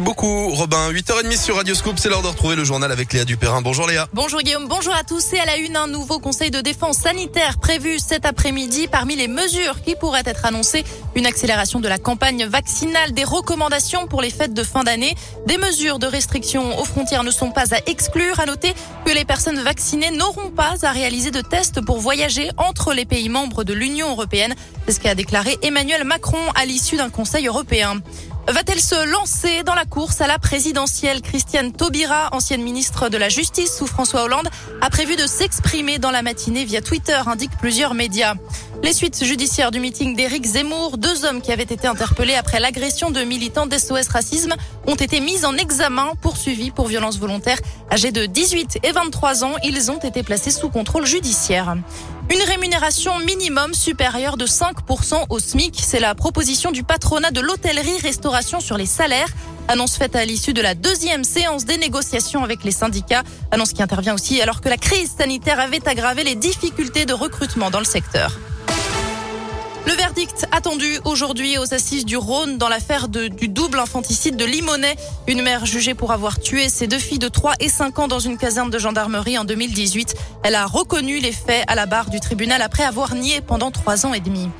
Beaucoup, Robin. 8h30 sur Radio Scoop, c'est l'heure de retrouver le journal avec Léa Dupérin. Bonjour Léa. Bonjour Guillaume, bonjour à tous. Et à la une, un nouveau conseil de défense sanitaire prévu cet après-midi. Parmi les mesures qui pourraient être annoncées, une accélération de la campagne vaccinale, des recommandations pour les fêtes de fin d'année, des mesures de restriction aux frontières ne sont pas à exclure. À noter que les personnes vaccinées n'auront pas à réaliser de tests pour voyager entre les pays membres de l'Union européenne. C'est ce qu'a déclaré Emmanuel Macron à l'issue d'un conseil européen. Va-t-elle se lancer dans la course à la présidentielle? Christiane Taubira, ancienne ministre de la Justice sous François Hollande, a prévu de s'exprimer dans la matinée via Twitter, indiquent plusieurs médias. Les suites judiciaires du meeting d'Éric Zemmour, deux hommes qui avaient été interpellés après l'agression de militants d'SOS Racisme, ont été mis en examen, poursuivis pour violence volontaire. Âgés de 18 et 23 ans, ils ont été placés sous contrôle judiciaire. Une rémunération minimum supérieure de 5% au SMIC, c'est la proposition du patronat de l'hôtellerie-restauration sur les salaires. Annonce faite à l'issue de la deuxième séance des négociations avec les syndicats. Annonce qui intervient aussi alors que la crise sanitaire avait aggravé les difficultés de recrutement dans le secteur. Le verdict attendu aujourd'hui aux assises du Rhône dans l'affaire du double infanticide de Limonest. Une mère jugée pour avoir tué ses deux filles de 3 et 5 ans dans une caserne de gendarmerie en 2018. Elle a reconnu les faits à la barre du tribunal après avoir nié pendant trois ans et demi.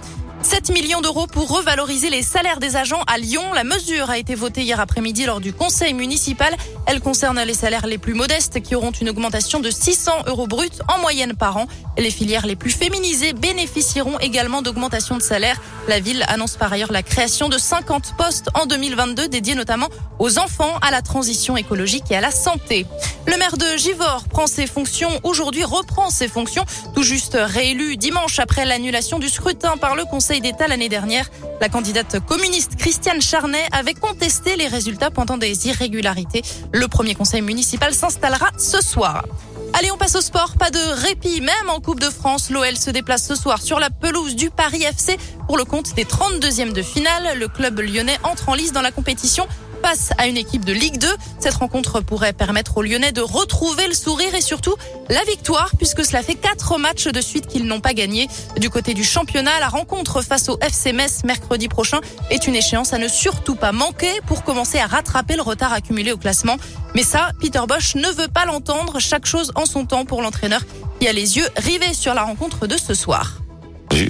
7 millions d'euros pour revaloriser les salaires des agents à Lyon. La mesure a été votée hier après-midi lors du conseil municipal. Elle concerne les salaires les plus modestes qui auront une augmentation de 600 euros bruts en moyenne par an. Les filières les plus féminisées bénéficieront également d'augmentations de salaire. La ville annonce par ailleurs la création de 50 postes en 2022 dédiés notamment aux enfants, à la transition écologique et à la santé. Le maire de Givors prend ses fonctions aujourd'hui, reprend ses fonctions, tout juste réélu dimanche après l'annulation du scrutin par le conseil d'État l'année dernière. La candidate communiste Christiane Charnet avait contesté les résultats pointant des irrégularités. Le premier conseil municipal s'installera ce soir. Allez, on passe au sport. Pas de répit, même en Coupe de France. L'OL se déplace ce soir sur la pelouse du Paris FC pour le compte des 32e de finale. Le club lyonnais entre en lice dans la compétition face à une équipe de Ligue 2. Cette rencontre pourrait permettre aux Lyonnais de retrouver le sourire et surtout la victoire puisque cela fait quatre matchs de suite qu'ils n'ont pas gagné. Du côté du championnat, la rencontre face au FC mercredi prochain est une échéance à ne surtout pas manquer pour commencer à rattraper le retard accumulé au classement. Mais ça, Peter Bosch ne veut pas l'entendre. Chaque chose en son temps pour l'entraîneur qui a les yeux rivés sur la rencontre de ce soir.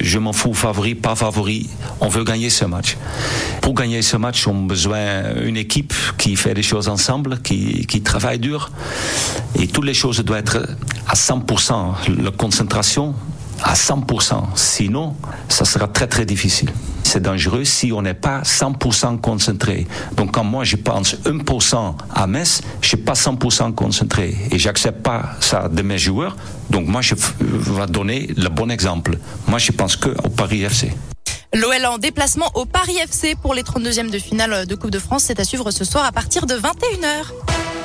Je, m'en fous, favori, pas favori. On veut gagner ce match. Pour gagner ce match, on a besoin d'une équipe qui fait des choses ensemble, qui, qui travaille dur. Et toutes les choses doivent être à 100%. La concentration, à 100%. Sinon, ça sera très très difficile. C'est dangereux si on n'est pas 100% concentré. Donc quand moi je pense 1% à Metz, je suis pas 100% concentré et j'accepte pas ça de mes joueurs. Donc moi je vais donner le bon exemple. Moi je pense que au Paris FC. L'OL en déplacement au Paris FC pour les 32e de finale de Coupe de France, c'est à suivre ce soir à partir de 21h.